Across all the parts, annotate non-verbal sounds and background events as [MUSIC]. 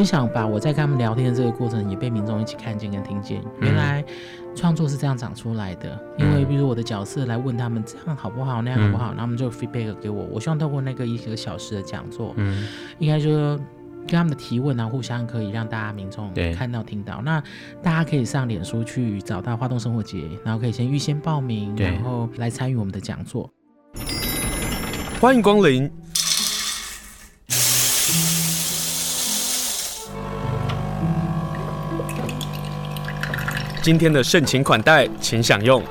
很想把我在跟他们聊天的这个过程也被民众一起看见跟听见。原来创作是这样长出来的，因为比如我的角色来问他们这样好不好，那样好不好，然后他们就 feedback 给我。我希望透过那个一个小时的讲座，嗯，应该就说跟他们的提问啊，互相可以让大家民众看到听到。那大家可以上脸书去找到花东生活节，然后可以先预先报名，然后来参与我们的讲座。欢迎光临。今天的盛情款待，请享用。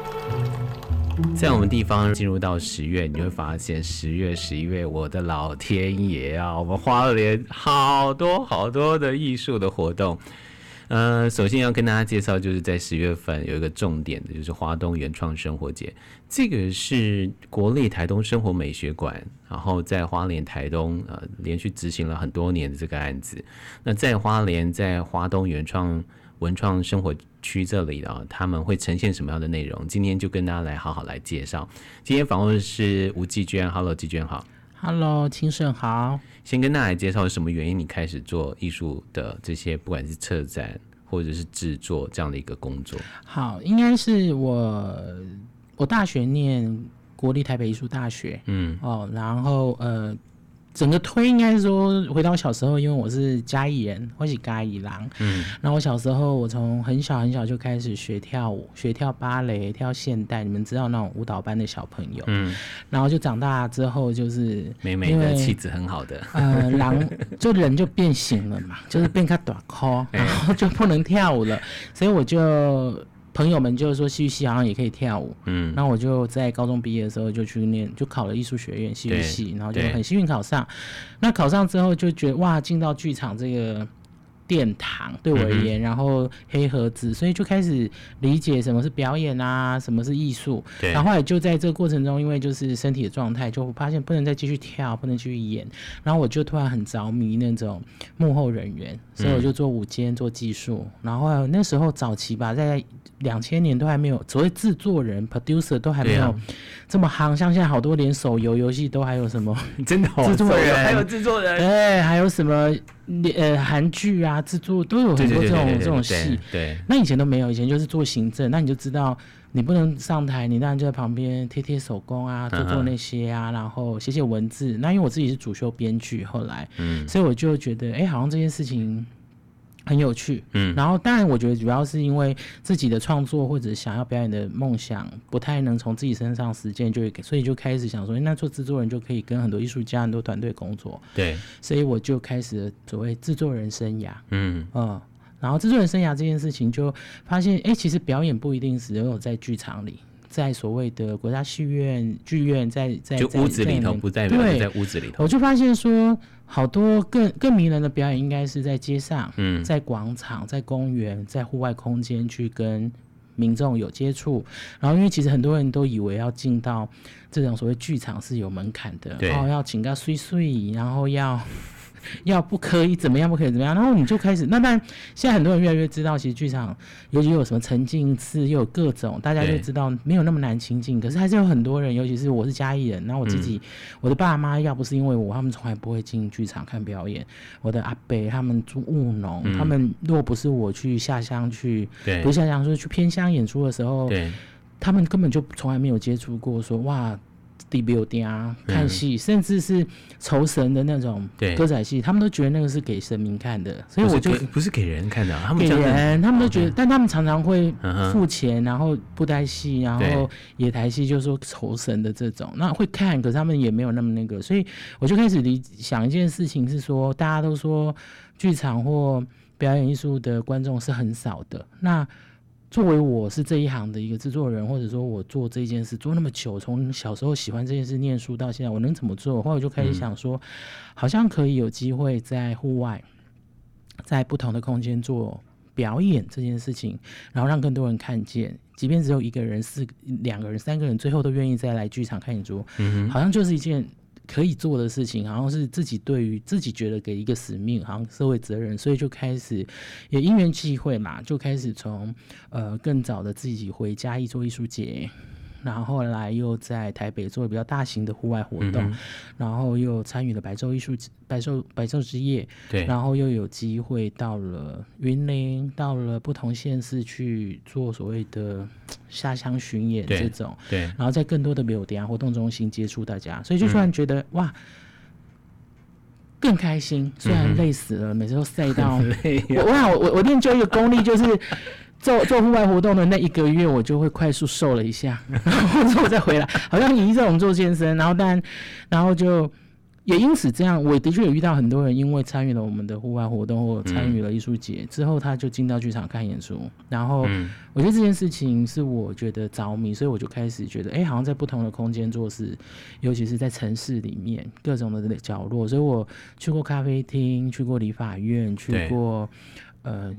在我们地方进入到十月，你会发现十月、十一月，我的老天爷啊！我们花莲好多好多的艺术的活动。呃，首先要跟大家介绍，就是在十月份有一个重点的，就是花东原创生活节。这个是国立台东生活美学馆，然后在花莲台东呃连续执行了很多年的这个案子。那在花莲，在花东原创。文创生活区这里啊，他们会呈现什么样的内容？今天就跟大家来好好来介绍。今天访问的是吴季娟，Hello，季娟好，Hello，清盛好。先跟大家来介绍什么原因你开始做艺术的这些，不管是策展或者是制作这样的一个工作。好，应该是我我大学念国立台北艺术大学，嗯哦，然后呃。整个推应该是说，回到小时候，因为我是嘉义人，我是嘉义郎。嗯，然后我小时候，我从很小很小就开始学跳舞，学跳芭蕾，跳现代，你们知道那种舞蹈班的小朋友。嗯，然后就长大之后就是美美的气质很好的，呃，狼就人就变形了嘛，就是变开短裤，[LAUGHS] 然后就不能跳舞了，所以我就。朋友们就是说戏剧系好像也可以跳舞，嗯，那我就在高中毕业的时候就去念，就考了艺术学院戏剧系，然后就很幸运考上。那考上之后就觉得哇，进到剧场这个。殿堂对我而言，然后黑盒子，所以就开始理解什么是表演啊，什么是艺术。然后后来就在这个过程中，因为就是身体的状态，就发现不能再继续跳，不能继续演。然后我就突然很着迷那种幕后人员，所以我就做舞监，做技术。然后那时候早期吧，在两千年都还没有所谓制作人 producer 都还没有这么夯，像现在好多连手游游戏都还有什么 [LAUGHS] 真的制作人，还有制作人，对，还有什么。呃，韩剧啊，制作都有很多这种这种戏。对，那以前都没有，以前就是做行政。那你就知道，你不能上台，你当然就在旁边贴贴手工啊，做做那些啊，然后写写文字。那因为我自己是主修编剧，后来，嗯，所以我就觉得，哎，好像这件事情。很有趣，嗯，然后当然，我觉得主要是因为自己的创作或者想要表演的梦想不太能从自己身上实践，就所以就开始想说，那做制作人就可以跟很多艺术家、很多团队工作，对，所以我就开始了所谓制作人生涯，嗯。嗯，然后制作人生涯这件事情就发现，哎，其实表演不一定只有在剧场里。在所谓的国家戏院、剧院，在在就屋子里头，不在对，在屋子里头，我就发现说，好多更更迷人的表演，应该是在街上，嗯，在广场、在公园、在户外空间去跟民众有接触。然后，因为其实很多人都以为要进到这种所谓剧场是有门槛的，然后要请个碎碎，然后要。要不可以怎么样？不可以怎么样？然后你就开始，那但现在很多人越来越知道，其实剧场尤其有什么沉浸式，又有各种，大家就知道没有那么难亲近。可是还是有很多人，尤其是我是嘉义人，然后我自己，嗯、我的爸妈要不是因为我，他们从来不会进剧场看表演。我的阿伯他们住务农，嗯、他们如果不是我去下乡去，对不是下乡说去偏乡演出的时候，对他们根本就从来没有接触过说哇。地标店啊，看戏，甚至是酬神的那种歌仔戏，他们都觉得那个是给神明看的，所以我就不是给人看的，他们给人，他们都觉得，但他们常常会付钱，然后布袋戏，然后野台戏，就是说酬神的这种，那会看，可是他们也没有那么那个，所以我就开始理想一件事情是说，大家都说剧场或表演艺术的观众是很少的，那。作为我是这一行的一个制作人，或者说我做这件事做那么久，从小时候喜欢这件事念书到现在，我能怎么做？后来我就开始想说，好像可以有机会在户外，在不同的空间做表演这件事情，然后让更多人看见，即便只有一个人、四两个人、三个人，最后都愿意再来剧场看演出，好像就是一件。可以做的事情，好像是自己对于自己觉得给一个使命，好像社会责任，所以就开始也因缘际会嘛，就开始从呃更早的自己回嘉义做艺术节，然后后来又在台北做了比较大型的户外活动，嗯、然后又参与了白昼艺术白昼白昼之夜，对，然后又有机会到了云林，到了不同县市去做所谓的下乡巡演这种，对，然后在更多的美有点活动中心接触大家，所以就突然觉得、嗯、哇。更开心，虽然累死了，嗯、每次都晒到。[LAUGHS] 我我想我我我练就一个功力，就是做做户外活动的那一个月，我就会快速瘦了一下，[LAUGHS] 然后之后再回来，好像以这种做健身，然后但然后就。也因此这样，我的确有遇到很多人，因为参与了我们的户外活动或参与了艺术节之后，他就进到剧场看演出。然后我觉得这件事情是我觉得着迷，所以我就开始觉得，哎、欸，好像在不同的空间做事，尤其是在城市里面各种的角落。所以我去过咖啡厅，去过理发院，去过呃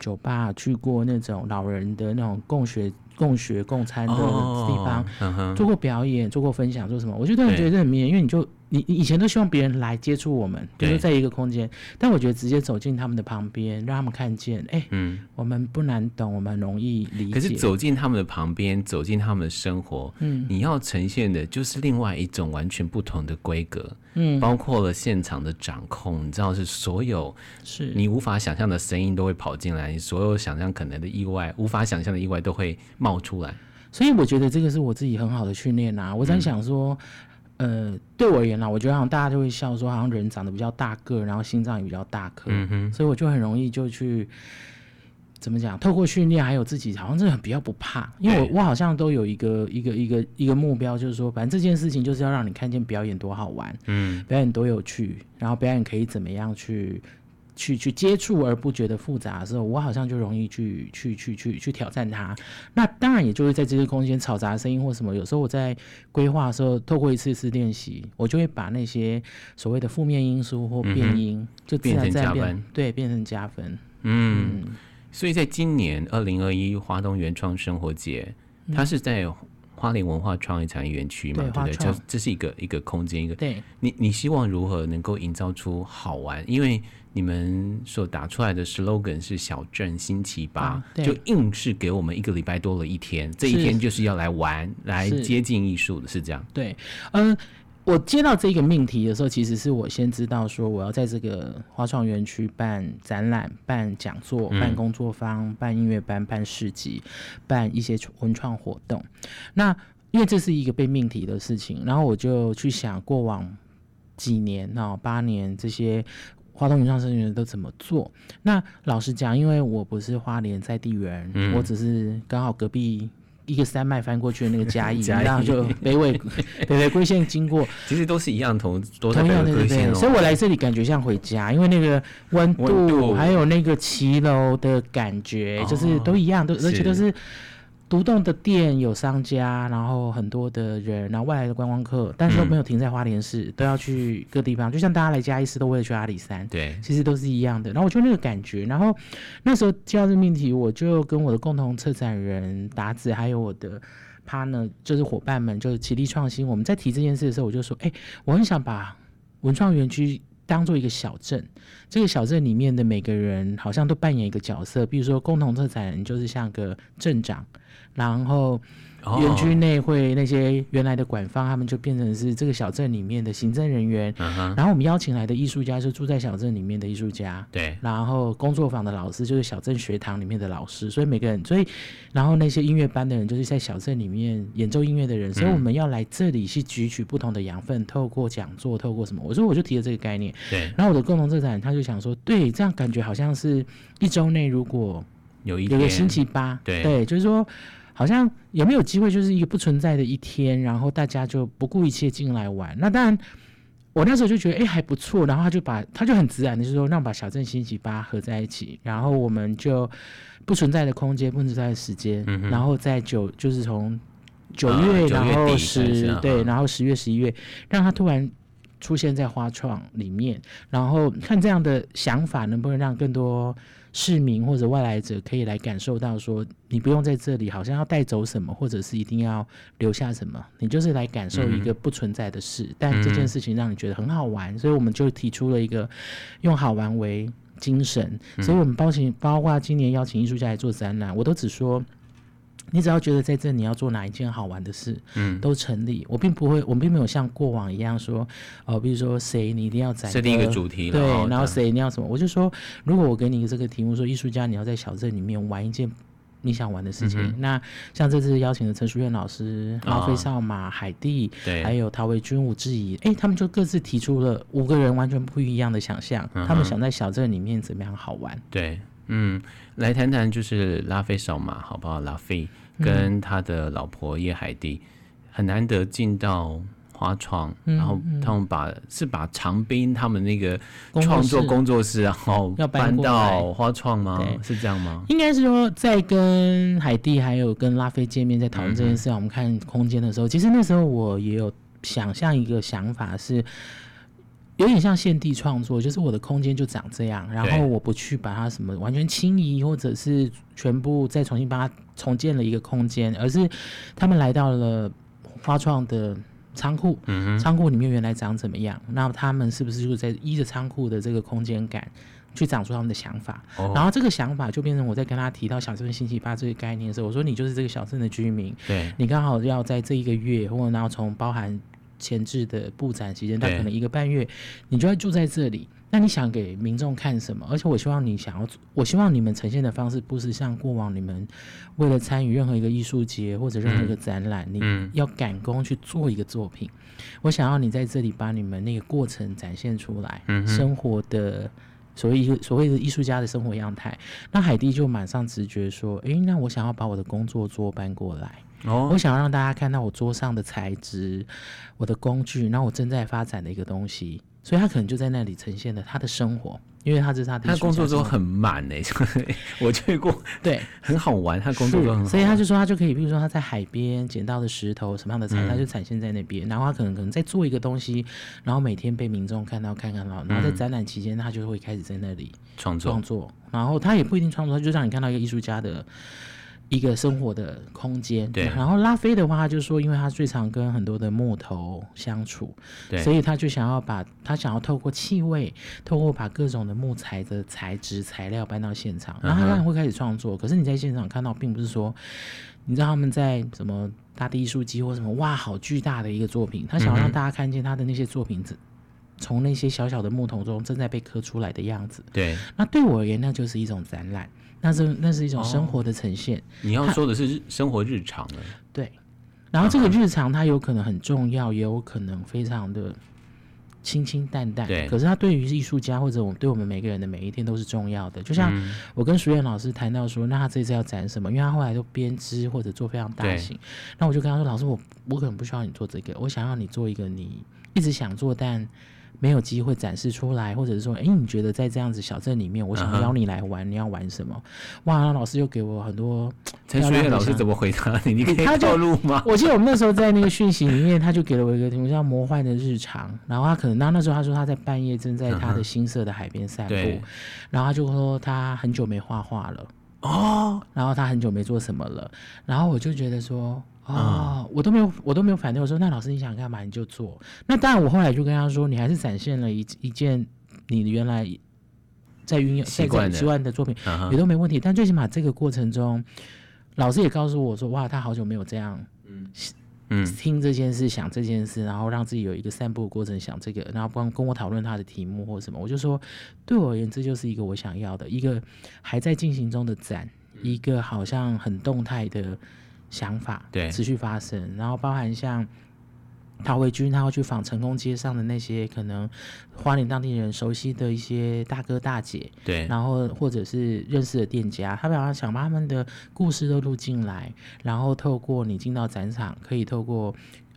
酒吧，去过那种老人的那种共学。共学共餐的地方，哦、做过表演，做过分享，做什么？我就突然觉得很迷人，因为你就你你以前都希望别人来接触我们，比如说在一个空间，但我觉得直接走进他们的旁边，让他们看见，哎、欸，嗯，我们不难懂，我们很容易理解。可是走进他们的旁边，走进他们的生活，嗯，你要呈现的就是另外一种完全不同的规格，嗯，包括了现场的掌控，你知道是所有是你无法想象的声音都会跑进来，你所有想象可能的意外，无法想象的意外都会冒。出来，所以我觉得这个是我自己很好的训练啊。我在想说，嗯、呃，对我而言啦，我觉得好像大家就会笑说，好像人长得比较大个，然后心脏也比较大颗，嗯哼，所以我就很容易就去怎么讲，透过训练，还有自己好像真的很比较不怕，因为我 [LAUGHS] 我好像都有一个一个一个一个目标，就是说，反正这件事情就是要让你看见表演多好玩，嗯，表演多有趣，然后表演可以怎么样去。去去接触而不觉得复杂的时候，我好像就容易去去去去去挑战它。那当然也就是在这个空间嘈杂的声音或什么，有时候我在规划的时候，透过一次一次练习，我就会把那些所谓的负面因素或变音，嗯、就自然在变，变成加分，对，变成加分。嗯，嗯，所以在今年二零二一华东原创生活节，它是在花莲文化创意产业园区嘛，对，不对？这这是一个一个空间，一个对。你你希望如何能够营造出好玩？因为你们所打出来的 slogan 是“小镇星期八”，啊、就硬是给我们一个礼拜多了一天，这一天就是要来玩，来接近艺术的，是这样。对，嗯、呃，我接到这个命题的时候，其实是我先知道说我要在这个花创园区办展览、办讲座、办工作坊、嗯、办音乐班、办市集、办一些文创活动。那因为这是一个被命题的事情，然后我就去想过往几年哦，八年这些。花东云创生源都怎么做？那老实讲，因为我不是花莲在地人，嗯、我只是刚好隔壁一个山脉翻过去的那个嘉 [LAUGHS] 义，然后就北纬 [LAUGHS] 北回归线经过，其实都是一样同同样的对对，所以我来这里感觉像回家，因为那个温度还有那个骑楼的感觉，就是都一样，都而且都是。独栋的店有商家，然后很多的人，然后外来的观光客，但是都没有停在花莲市，都要去各地方。就像大家来嘉义市都为了去阿里山，对，其实都是一样的。然后我就那个感觉，然后那时候接到这命题，我就跟我的共同策展人达子，还有我的 partner，就是伙伴们，就是奇力创新。我们在提这件事的时候，我就说，哎、我很想把文创园区当做一个小镇，这个小镇里面的每个人好像都扮演一个角色，比如说共同策展人就是像个镇长。然后，园区内会那些原来的管方，他们就变成是这个小镇里面的行政人员。然后我们邀请来的艺术家是住在小镇里面的艺术家。对。然后工作坊的老师就是小镇学堂里面的老师，所以每个人，所以然后那些音乐班的人就是在小镇里面演奏音乐的人。所以我们要来这里去汲取不同的养分，透过讲座，透过什么？我说我就提了这个概念。对。然后我的共同策展他就想说，对，这样感觉好像是一周内如果有一有个星期八，对，对，就是说。好像有没有机会，就是一个不存在的一天，然后大家就不顾一切进来玩。那当然，我那时候就觉得，哎、欸，还不错。然后他就把他就很自然的就说，让把小镇星期八合在一起，然后我们就不存在的空间，不存在的时间，嗯、然后在九就是从九月，然后十对，然后十月十一月，让他突然出现在花创里面，然后看这样的想法能不能让更多。市民或者外来者可以来感受到，说你不用在这里，好像要带走什么，或者是一定要留下什么，你就是来感受一个不存在的事。嗯、但这件事情让你觉得很好玩，所以我们就提出了一个用好玩为精神。所以我们包请包括今年邀请艺术家来做展览，我都只说你只要觉得在这你要做哪一件好玩的事，嗯，都成立。我并不会，我并没有像过往一样说，哦、呃，比如说谁你一定要在设定一个主题，对，然后谁你要什么，我就说，如果我给你这个题目，说艺术家你要在小镇里面玩一件你想玩的事情，嗯、那像这次邀请的陈淑燕老师、拉菲少马、海蒂，对，还有陶维军、吴志怡，哎，他们就各自提出了五个人完全不一样的想象，嗯、他们想在小镇里面怎么样好玩？对，嗯，来谈谈就是拉菲少马好不好？拉菲。跟他的老婆叶海蒂很难得进到花创，嗯、然后他们把是把长滨他们那个创作工作室，然后要搬到花创吗？是这样吗？应该是说，在跟海蒂还有跟拉菲见面，在讨论这件事，嗯、我们看空间的时候，其实那时候我也有想象一个想法是。有点像现地创作，就是我的空间就长这样，然后我不去把它什么完全清移，或者是全部再重新把它重建了一个空间，而是他们来到了花创的仓库，嗯，仓库里面原来长怎么样？那他们是不是就在依着仓库的这个空间感去长出他们的想法？哦，然后这个想法就变成我在跟他提到小镇星期八这个概念的时候，我说你就是这个小镇的居民，对，你刚好要在这一个月，或者然后从包含。前置的布展期间，他可能一个半月，你就要住在这里。那你想给民众看什么？而且我希望你想要，我希望你们呈现的方式不是像过往你们为了参与任何一个艺术节或者任何一个展览，嗯、你要赶工去做一个作品。我想要你在这里把你们那个过程展现出来，嗯、生活的所谓一个所谓的艺术家的生活样态。那海蒂就马上直觉说：“诶，那我想要把我的工作桌搬过来。”哦，我想要让大家看到我桌上的材质，我的工具，然后我正在发展的一个东西，所以他可能就在那里呈现了他的生活，因为他这是他的。他工作中很满诶、欸，[LAUGHS] 我去过，对，很好玩。他工作桌很好玩，所以他就说他就可以，比如说他在海边捡到的石头，什么样的材料，他就展现在那边，嗯、然后他可能可能在做一个东西，然后每天被民众看到看看到，然后在展览期间他就会开始在那里创作创作，然后他也不一定创作，他就让你看到一个艺术家的。一个生活的空间，对。然后拉菲的话，他就说，因为他最常跟很多的木头相处，对，所以他就想要把他想要透过气味，透过把各种的木材的材质材料搬到现场，然后他当然会开始创作。可是你在现场看到，并不是说，你知道他们在什么大地艺术季或什么，哇，好巨大的一个作品，他想要让大家看见他的那些作品，从那些小小的木桶中正在被刻出来的样子。对，那对我而言，那就是一种展览。那是那是一种生活的呈现。哦、你要说的是生活日常的。对，然后这个日常它有可能很重要，也有可能非常的清清淡淡。对。可是它对于艺术家或者我们对我们每个人的每一天都是重要的。就像我跟淑燕老师谈到说，那他这次要展什么？因为他后来都编织或者做非常大型。那我就跟他说，老师，我我可能不需要你做这个，我想要你做一个你一直想做但。没有机会展示出来，或者是说，哎，你觉得在这样子小镇里面，我想邀你来玩，uh huh. 你要玩什么？哇，那老师又给我很多。陈淑燕老师怎么回答你？你可以透露吗？我记得我们那时候在那个讯息里面，他就给了我一个题目叫“魔幻的日常”。然后他可能，那那时候他说他在半夜正在他的新社的海边散步，uh huh. 然后他就说他很久没画画了哦，oh. 然后他很久没做什么了，然后我就觉得说。哦，我都没有，我都没有反对。我说，那老师你想干嘛你就做。那当然，我后来就跟他说，你还是展现了一一件你原来在运用在习惯的作品，也都没问题。但最起码这个过程中，老师也告诉我说，哇，他好久没有这样，嗯嗯，听这件事，想这件事，然后让自己有一个散步的过程，想这个，然后帮跟我讨论他的题目或什么。我就说，对我而言，这就是一个我想要的一个还在进行中的展，一个好像很动态的。想法对。持续发生，然后包含像陶维军，他会去访成功街上的那些可能花莲当地人熟悉的一些大哥大姐，对，然后或者是认识的店家，他比方想把他们的故事都录进来，然后透过你进到展场，可以透过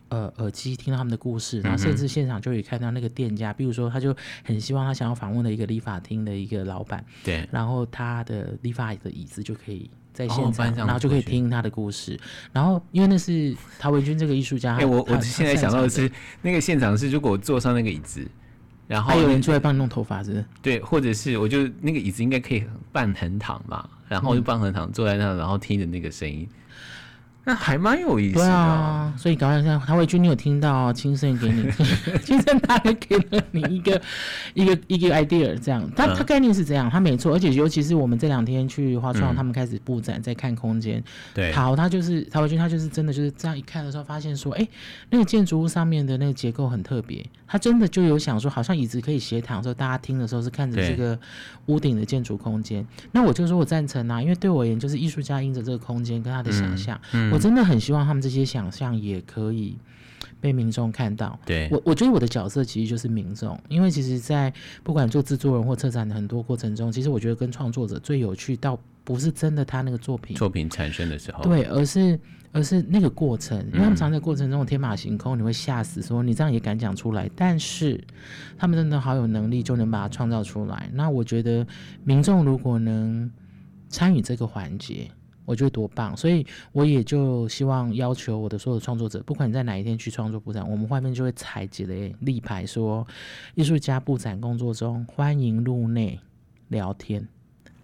呃耳机听到他们的故事，然后甚至现场就可以看到那个店家，嗯、比如说他就很希望他想要访问的一个理发厅的一个老板，对，然后他的理发的椅子就可以。在现场，然后就可以听他的故事。然后，因为那是陶维军这个艺术家。哎、欸，我我现在想到的是，那个现场是，如果我坐上那个椅子，然后还有人出来帮你弄头发，是？对，或者是我就那个椅子应该可以半横躺嘛，然后就半横躺坐在那，然后听着那个声音。那还蛮有意思的。对啊，所以搞像陶维君，你有听到亲生给你，[LAUGHS] 亲生大概给了你一个一个一个 idea，这样，他他概念是这样，他没错，而且尤其是我们这两天去花创，他们开始布展，在看空间。对，好他就是陶伟军，他就是真的就是这样一看的时候，发现说，哎，那个建筑物上面的那个结构很特别，他真的就有想说，好像椅子可以斜躺，说大家听的时候是看着这个屋顶的建筑空间。那我就说我赞成啊，因为对我而言，就是艺术家因着这个空间跟他的想象。嗯嗯我真的很希望他们这些想象也可以被民众看到。对，我，我觉得我的角色其实就是民众，因为其实，在不管做制作人或策展的很多过程中，其实我觉得跟创作者最有趣，到不是真的他那个作品作品产生的时候，对，而是而是那个过程，因为他们常在过程中天马行空，你会吓死，说你这样也敢讲出来，但是他们真的好有能力，就能把它创造出来。那我觉得民众如果能参与这个环节。我觉得多棒，所以我也就希望要求我的所有创作者，不管你在哪一天去创作布展，我们外面就会采集的立牌说，艺术家布展工作中欢迎入内聊天。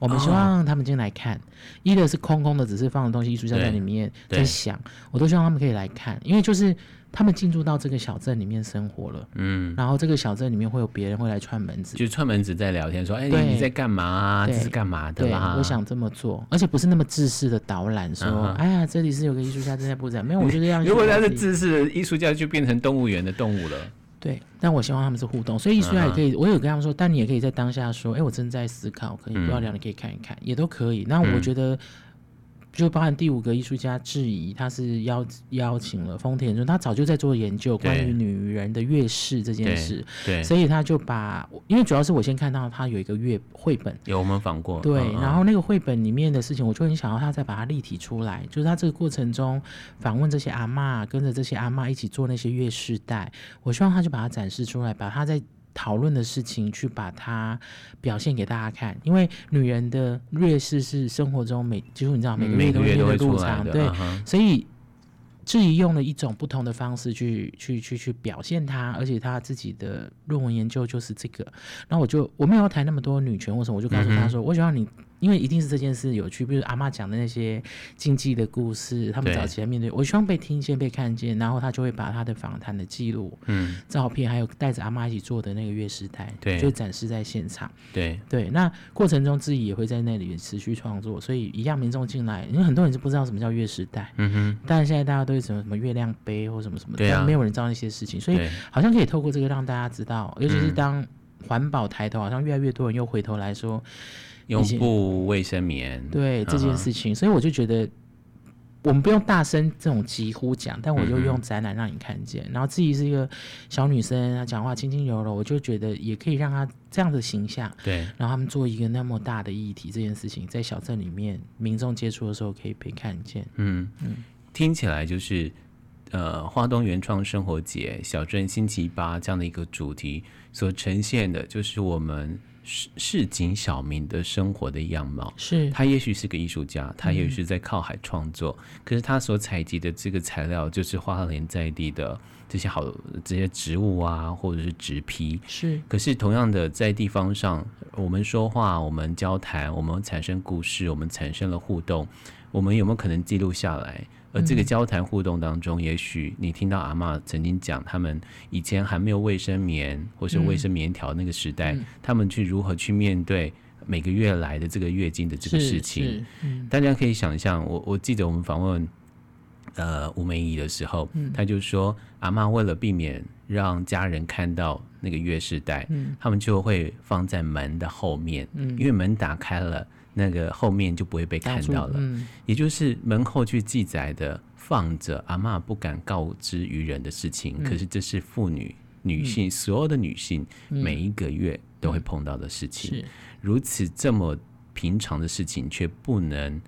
我们希望他们进来看，一的是空空的，只是放的东西，艺术家在里面在想，我都希望他们可以来看，因为就是。他们进入到这个小镇里面生活了，嗯，然后这个小镇里面会有别人会来串门子，就串门子在聊天说，哎，你在干嘛啊？这是干嘛的？对，我想这么做，而且不是那么自私的导览，说，哎呀，这里是有个艺术家正在布展，没有，我觉得这样。如果他是自私的艺术家，就变成动物园的动物了。对，但我希望他们是互动，所以艺术家也可以，我有跟他们说，但你也可以在当下说，哎，我正在思考，可以不要聊，你可以看一看，也都可以。那我觉得。就包含第五个艺术家质疑，他是邀邀请了丰田，就他早就在做研究关于女人的月事这件事，对，对，所以他就把，因为主要是我先看到他有一个月绘本，有我们访过，对，然后那个绘本里面的事情，我就很想要他再把它立体出来，就是他这个过程中访问这些阿嬷，跟着这些阿嬷一起做那些月事带，我希望他就把它展示出来，把它在。讨论的事情，去把它表现给大家看，因为女人的劣势是生活中每几乎你知道每个月都会的入场，对，嗯、所以质疑用了一种不同的方式去去去去表现她，而且他自己的论文研究就是这个，然后我就我没有谈那么多女权或什么，我就告诉他说，嗯、我希望你。因为一定是这件事有趣，比如阿妈讲的那些禁忌的故事，他们早期来面对，我希望被听见、被看见，然后他就会把他的访谈的记录、嗯，照片，还有带着阿妈一起做的那个月事台，对，就展示在现场。对。对，那过程中自己也会在那里持续创作，所以一样民众进来，因为很多人是不知道什么叫月事带，嗯哼，但是现在大家都有什么什么月亮杯或什么什么，对啊，没有人知道那些事情，所以好像可以透过这个让大家知道，尤其是当环保抬头，好像越来越多人又回头来说。用布卫生棉，对这件事情，所以我就觉得我们不用大声这种疾呼讲，但我就用展览让你看见。然后自己是一个小女生，她讲话轻轻柔柔，我就觉得也可以让她这样的形象。对，然后他们做一个那么大的议题，这件事情在小镇里面民众接触的时候可以被看见。嗯嗯，听起来就是呃，花东原创生活节小镇星期八这样的一个主题所呈现的，就是我们。市市井小民的生活的样貌，是他也许是个艺术家，他也许是在靠海创作，嗯，可是他所采集的这个材料就是花莲在地的这些好这些植物啊，或者是植皮，是。可是同样的，在地方上，我们说话，我们交谈，我们产生故事，我们产生了互动，我们有没有可能记录下来？而这个交谈互动当中，也许你听到阿嬷曾经讲，他们以前还没有卫生棉或是卫生棉条那个时代，他们去如何去面对每个月来的这个月经的这个事情。大家可以想象，我我记得我们访问呃吴梅姨的时候，她就说阿嬷为了避免让家人看到那个月事带，他们就会放在门的后面，因为门打开了。那个后面就不会被看到了，嗯、也就是门后去记载的放着阿嬷不敢告知于人的事情，嗯、可是这是妇女、女性、嗯、所有的女性每一个月都会碰到的事情，嗯、如此这么平常的事情却不能。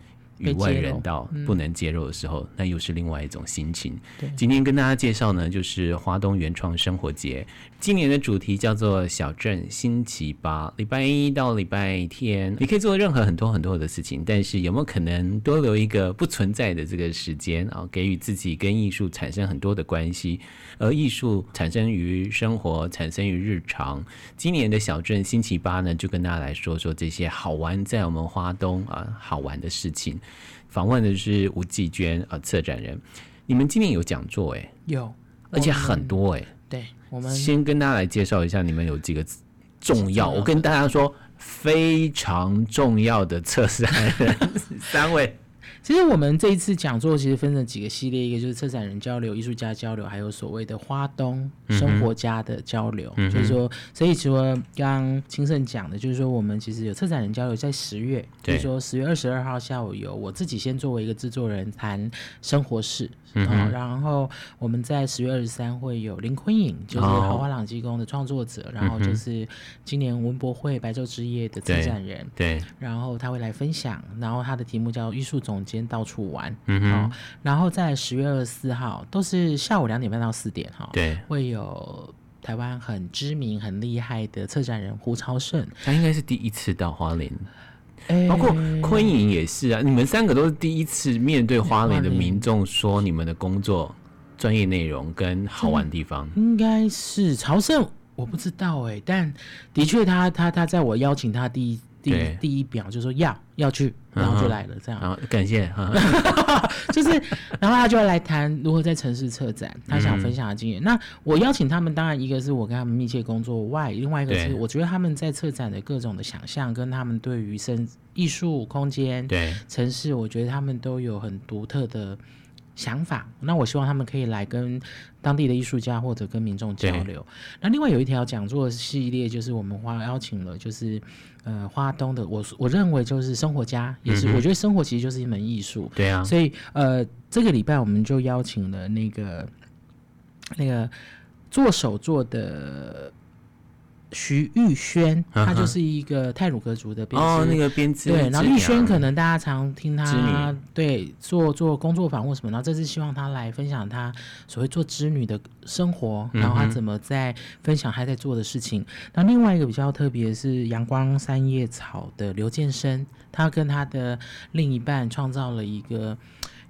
与外人道不能揭露的时候，嗯，那又是另外一种心情。今天跟大家介绍呢，就是华东原创生活节，今年的主题叫做“小镇星期八”，礼拜一到礼拜天，你可以做任何很多很多的事情，但是有没有可能多留一个不存在的这个时间啊，给予自己跟艺术产生很多的关系，而艺术产生于生活，产生于日常。今年的小镇星期八呢，就跟大家来说说这些好玩在我们花东啊好玩的事情。访问的是吴继娟呃策展人。你们今年有讲座哎？有，而且很多哎。对，我们先跟大家来介绍一下，你们有几个重要？我跟大家说，非常重要的策展人 [LAUGHS] 三位。其实我们这一次讲座其实分成几个系列，一个就是策展人交流、艺术家交流，还有所谓的花东生活家的交流。嗯、就是说，所以除了刚刚清盛讲的，就是说我们其实有策展人交流，在十月，就是说十月二十二号下午有我自己先作为一个制作人谈生活事。嗯、哦，然后我们在十月二十三会有林坤颖，就是豪华朗基宫的创作者，哦，然后就是今年文博会白昼之夜的策展人，对，对，然后他会来分享，然后他的题目叫艺术总监到处玩，嗯哦，然后在十月二十四号都是下午两点半到四点哈，对，会有台湾很知名很厉害的策展人胡超胜，他应该是第一次到花莲。包括昆颖也是啊，你们三个都是第一次面对花莲的民众，说你们的工作专业内容跟好玩地方，应该是。朝圣，我不知道哎、欸，但的确他他他在我邀请他第一。第第一表就说要要去，然后就来了，这样。好，感谢。[LAUGHS] 就是，然后他就要来谈如何在城市策展，他想分享的经验。嗯、那我邀请他们，当然一个是我跟他们密切工作外，另外一个是我觉得他们在策展的各种的想象，跟他们对于生艺术空间、对城市，我觉得他们都有很独特的。想法，那我希望他们可以来跟当地的艺术家或者跟民众交流。那另外有一条讲座系列，就是我们花邀请了，就是呃花东的，我我认为就是生活家，也是、嗯、我觉得生活其实就是一门艺术。对啊，所以呃这个礼拜我们就邀请了那个那个做手作的。徐玉轩，他就是一个泰鲁格族的编织哦，那个编织对。然后玉轩可能大家常听他对做做工作坊或什么，然后这次希望他来分享他所谓做织女的生活，然后他怎么在分享他在做的事情。那、嗯、另外一个比较特别的是阳光三叶草的刘建生，他跟他的另一半创造了一个。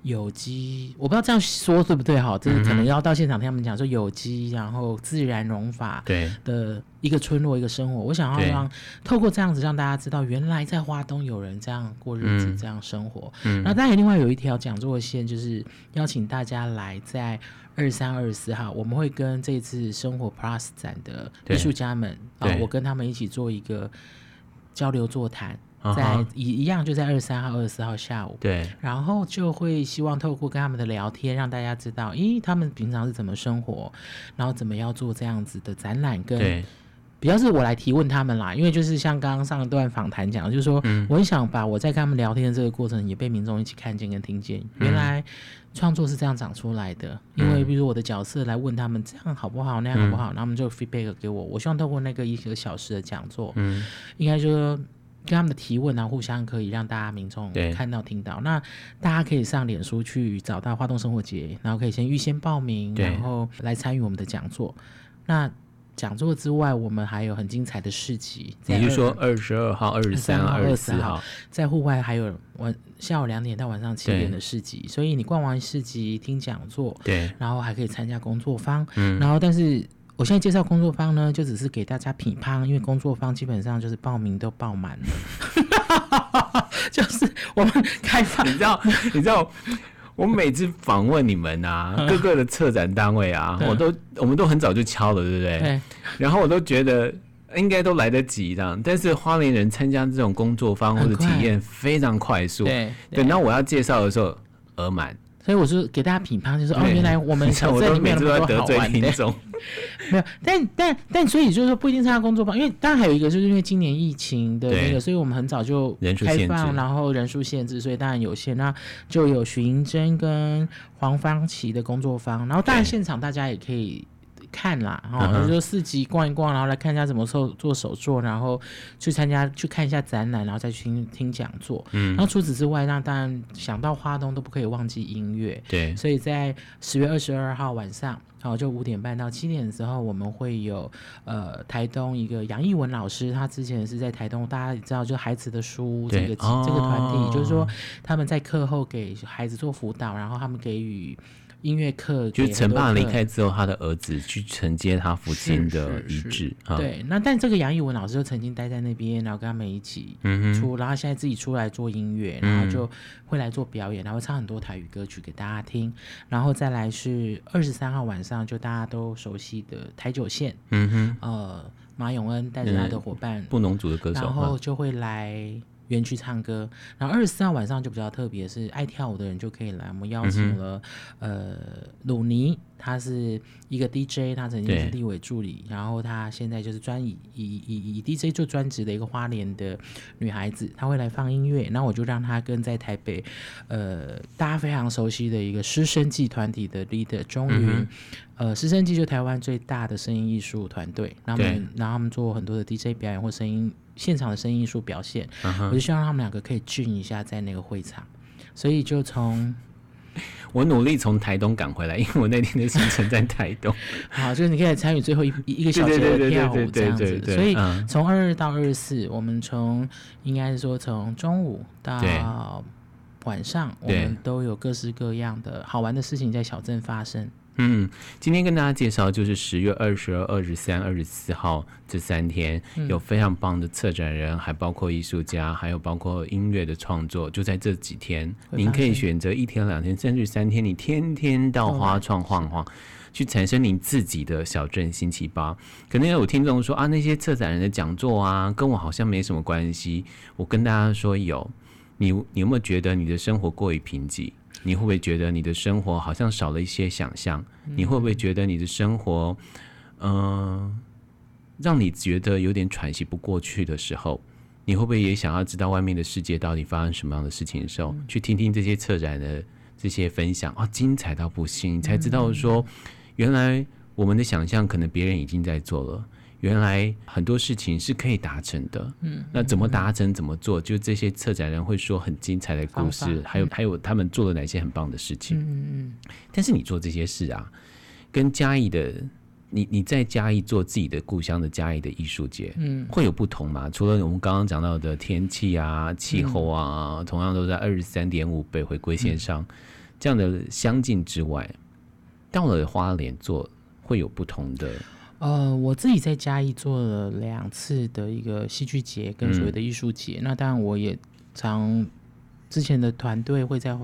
有机，我不知道这样说对不对哈，就是可能要到现场听他们讲说有机，然后自然农法的一个村落一个生活。我想要让透过这样子让大家知道，原来在花东有人这样过日子，这样生活。嗯，那当然另外有一条讲座线，就是邀请大家来在二十三、二十四号，我们会跟这次生活 Plus 展的艺术家们啊，我跟他们一起做一个交流座谈。在一一样就在二十三号、二十四号下午，对，然后就会希望透过跟他们的聊天，让大家知道，咦，他们平常是怎么生活，然后怎么要做这样子的展览，跟比较是我来提问他们啦，因为就是像刚刚上一段访谈讲，就是说，嗯，我很想把我在跟他们聊天的这个过程，也被民众一起看见跟听见，原来创作是这样长出来的。因为比如我的角色来问他们这样好不好，那样好不好，然后他们就 feedback 给我，我希望透过那个一个小时的讲座，嗯，应该说。跟他们的提问啊，互相可以让大家民众看到听到。那大家可以上脸书去找到花东生活节，然后可以先预先报名，然后来参与我们的讲座。那讲座之外，我们还有很精彩的市集。也就是说，二十二号、二十三号、二十四号，在户外还有晚下午两点到晚上七点的市集。所以你逛完市集听讲座，对，然后还可以参加工作坊。嗯，然后但是。我现在介绍工作坊呢，就只是给大家品判，因为工作坊基本上就是报名都报满了，[LAUGHS] 就是我们开放。你知道，你知道，我每次访问你们啊，各个的策展单位啊，我都我们都很早就敲了，对不对？对。然后我都觉得应该都来得及这样，但是花莲人参加这种工作坊或者体验非常快速，对。等到我要介绍的时候，额满。所以我是给大家评判，就是哦，原来我们 [LAUGHS] 城镇里面有那么多好玩的。[LAUGHS] 没有，但但但所以就是说不一定参加工作坊，因为当然还有一个就是因为今年疫情的那个，所以我们很早就开放，然后人数限制，所以当然有限。那就有徐银珍跟黄芳琪的工作坊，然后当然现场大家也可以。看啦，哈、哦，就市集逛一逛，然后来看一下什么时候做手作，然后去参加去看一下展览，然后再去听听讲座。嗯，然后除此之外，那当然想到花东都不可以忘记音乐。对，所以在十月二十二号晚上，好，就五点半到七点的时候，我们会有呃台东一个杨艺文老师，他之前是在台东，大家也知道，就孩子的书这个这个团体，就是说他们在课后给孩子做辅导，然后他们给予。音乐课，就是陈爸离开之后，他的儿子去承接他父亲的遗志。对，那但这个杨艺文老师就曾经待在那边，然后跟他们一起出，然后现在自己出来做音乐，然后就会来做表演，然后唱很多台语歌曲给大家听。然后再来是二十三号晚上，就大家都熟悉的台九线，嗯哼，呃，马永恩带着他的伙伴，布农族的歌手，然后就会来。园区唱歌，然后二十四号晚上就比较特别，是爱跳舞的人就可以来。我们邀请了、嗯、呃鲁尼，他是一个 DJ，他曾经是立委助理，然后他现在就是专以以以以 DJ 做专职的一个花莲的女孩子，她会来放音乐。那我就让她跟在台北呃大家非常熟悉的一个师生祭团体的 leader 钟云，嗯、呃师生祭就台湾最大的声音艺术团队，然后然后他们做很多的 DJ 表演或声音。现场的声音艺术表现，uh huh. 我就希望他们两个可以聚一下在那个会场，所以就从 [LAUGHS] 我努力从台东赶回来，因为我那天的行程在台东。[LAUGHS] 好，就是你可以参与最后一一个小时的跳舞这样子。所以从二二到二十四，我们从应该是说从中午到晚上，我们都有各式各样的好玩的事情在小镇发生。嗯，今天跟大家介绍就是十月二十二、二十三、二十四号这三天，有非常棒的策展人，还包括艺术家，还有包括音乐的创作，就在这几天，您可以选择一天、两天，甚至三天，你天天到花创晃晃，去产生你自己的小镇星期八。可能有听众说啊，那些策展人的讲座啊，跟我好像没什么关系。我跟大家说有，你你有没有觉得你的生活过于贫瘠？你会不会觉得你的生活好像少了一些想象？你会不会觉得你的生活，嗯、呃，让你觉得有点喘息不过去的时候？你会不会也想要知道外面的世界到底发生什么样的事情的时候，去听听这些策展的这些分享啊、哦，精彩到不行，你才知道说，原来我们的想象可能别人已经在做了。原来很多事情是可以达成的，嗯，那怎么达成？怎么做？就这些策展人会说很精彩的故事，还有、嗯、还有他们做了哪些很棒的事情，嗯嗯。但是你做这些事啊，跟嘉义的你你在嘉义做自己的故乡的嘉义的艺术节，嗯，会有不同吗？除了我们刚刚讲到的天气啊、气候啊，嗯、同样都在二十三点五北回归线上、嗯、这样的相近之外，到了花莲做会有不同的。呃，我自己在嘉义做了两次的一个戏剧节跟所谓的艺术节，嗯、那当然我也常之前的团队会在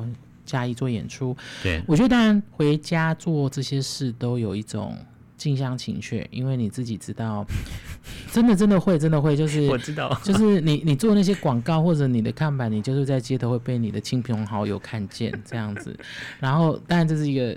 嘉义做演出。对，我觉得当然回家做这些事都有一种近乡情怯，因为你自己知道，[LAUGHS] 真的真的会真的会，就是我知道，就是你你做那些广告或者你的看板，你就是在街头会被你的亲朋好友看见这样子，然后当然这是一个。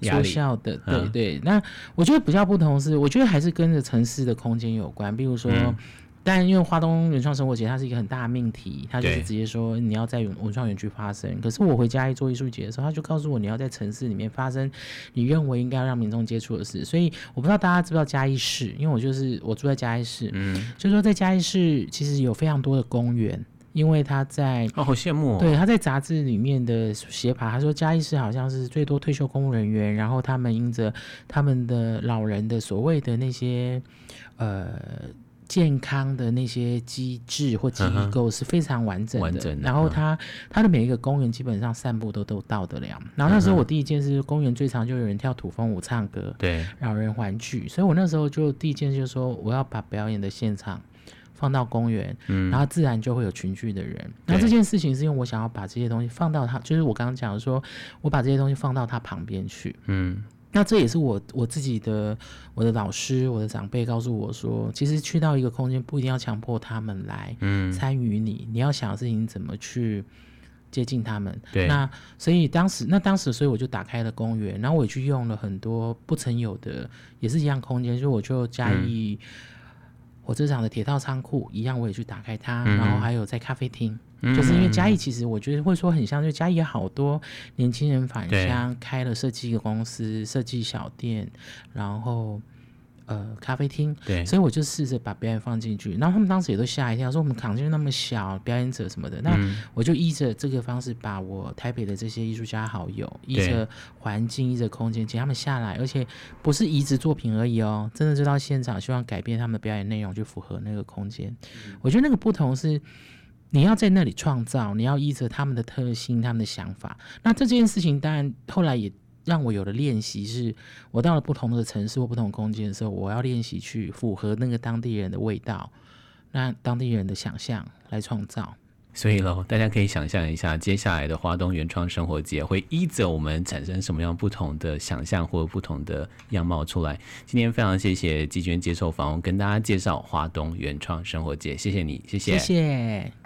说笑的，对对，对。那我觉得比较不同是，我觉得还是跟着城市的空间有关。比如说，嗯、但因为华东原创生活节它是一个很大的命题，它就是直接说你要在文创园区发生。可是我回嘉义做艺术节的时候，他就告诉我你要在城市里面发生你认为应该要让民众接触的事。所以我不知道大家知不知道嘉义市，因为我就是我住在嘉义市，嗯，就是说在嘉义市其实有非常多的公园。因为他在哦，好羡慕哦。对，他在杂志里面的写法，他说嘉义市好像是最多退休公务人员，然后他们因着他们的老人的所谓的那些呃健康的那些机制或机构是非常完整的。完整的。然后他他的每一个公园基本上散步都都到得了。然后那时候我第一件事，公园最常就有人跳土风舞、唱歌，对，老人环聚。所以我那时候就第一件事就是说，我要把表演的现场。放到公园，嗯，然后自然就会有群聚的人。那、嗯、这件事情是因为我想要把这些东西放到他，就是我刚刚讲的说，我把这些东西放到他旁边去，嗯，那这也是我我自己的我的老师、我的长辈告诉我说，其实去到一个空间不一定要强迫他们来，嗯，参与你，你要想的事情怎么去接近他们。对，那所以当时那当时所以我就打开了公园，然后我也去用了很多不曾有的，也是一样空间，就我就加以。嗯火车厂的铁道仓库一样，我也去打开它，嗯、然后还有在咖啡厅，嗯、就是因为嘉义其实我觉得会说很像，就嘉义有好多年轻人返乡开了设计公司，设计小店，然后。呃，咖啡厅，对，所以我就试着把表演放进去，然后他们当时也都吓一跳，说我们场地那么小，表演者什么的，那我就依着这个方式，把我台北的这些艺术家好友，依着环境，依着空间，请他们下来，而且不是移植作品而已哦，真的就到现场，希望改变他们的表演内容，就符合那个空间。我觉得那个不同是，你要在那里创造，你要依着他们的特性、他们的想法。那这件事情当然后来也。让我有了练习，是我到了不同的城市或不同空间的时候，我要练习去符合那个当地人的味道，那当地人的想象来创造。所以喽，大家可以想象一下，接下来的华东原创生活节会依着我们产生什么样不同的想象或不同的样貌出来。今天非常谢谢季娟接受访问，跟大家介绍华东原创生活节，谢谢你，谢谢，谢谢。